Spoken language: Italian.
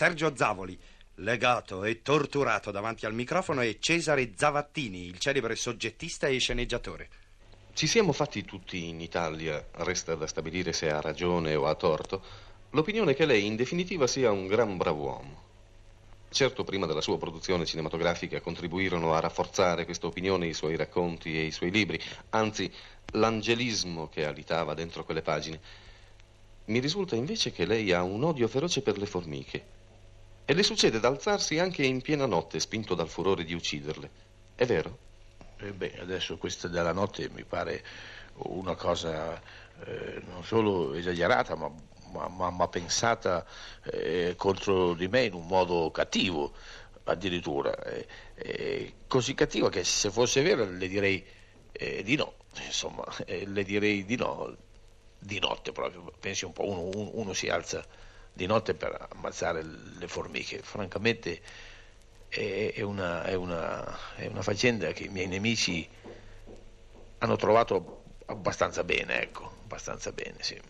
Sergio Zavoli, legato e torturato davanti al microfono, e Cesare Zavattini, il celebre soggettista e sceneggiatore. Ci siamo fatti tutti in Italia, resta da stabilire se ha ragione o ha torto, l'opinione che lei in definitiva sia un gran brav'uomo. Certo, prima della sua produzione cinematografica contribuirono a rafforzare questa opinione i suoi racconti e i suoi libri, anzi l'angelismo che alitava dentro quelle pagine. Mi risulta invece che lei ha un odio feroce per le formiche e le succede d'alzarsi anche in piena notte, spinto dal furore di ucciderle. È vero? Eh beh, adesso questa della notte mi pare una cosa eh, non solo esagerata, ma, ma, ma, ma pensata eh, contro di me in un modo cattivo, addirittura. Eh, così cattiva che se fosse vero le direi eh, di no, insomma, eh, le direi di no, di notte proprio. Pensi un po', uno, uno, uno si alza di notte per ammazzare le formiche. Francamente è, è, una, è, una, è una faccenda che i miei nemici hanno trovato abbastanza bene, ecco, abbastanza bene, sì.